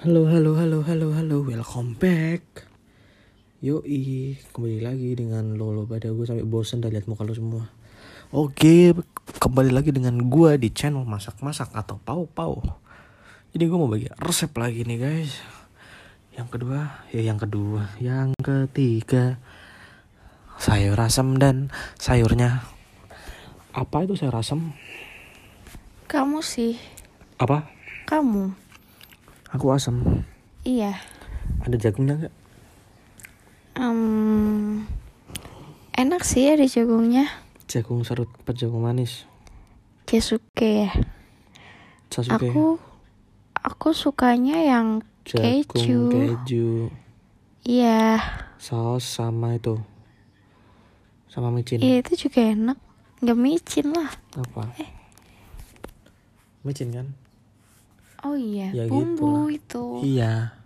Halo, halo, halo, halo, halo, welcome back. Yoi, kembali lagi dengan lo lo pada gue sampai bosen dah lihat muka lo semua. Oke, kembali lagi dengan gue di channel masak-masak atau pau-pau. Jadi gue mau bagi resep lagi nih guys. Yang kedua, ya yang kedua, yang ketiga sayur asam dan sayurnya apa itu sayur asam? Kamu sih, Apa? kamu. Aku asam. Iya. Ada jagungnya nggak? Em, enak sih ada jagungnya. Jagung serut apa jagung manis? Kesuke ya. Sasuke. Aku aku sukanya yang jagung keju. keju Iya. saus sama itu sama micin Iya itu juga enak. Gak micin lah. apa micin kan Oh iya, Ya bumbu gitu itu. iya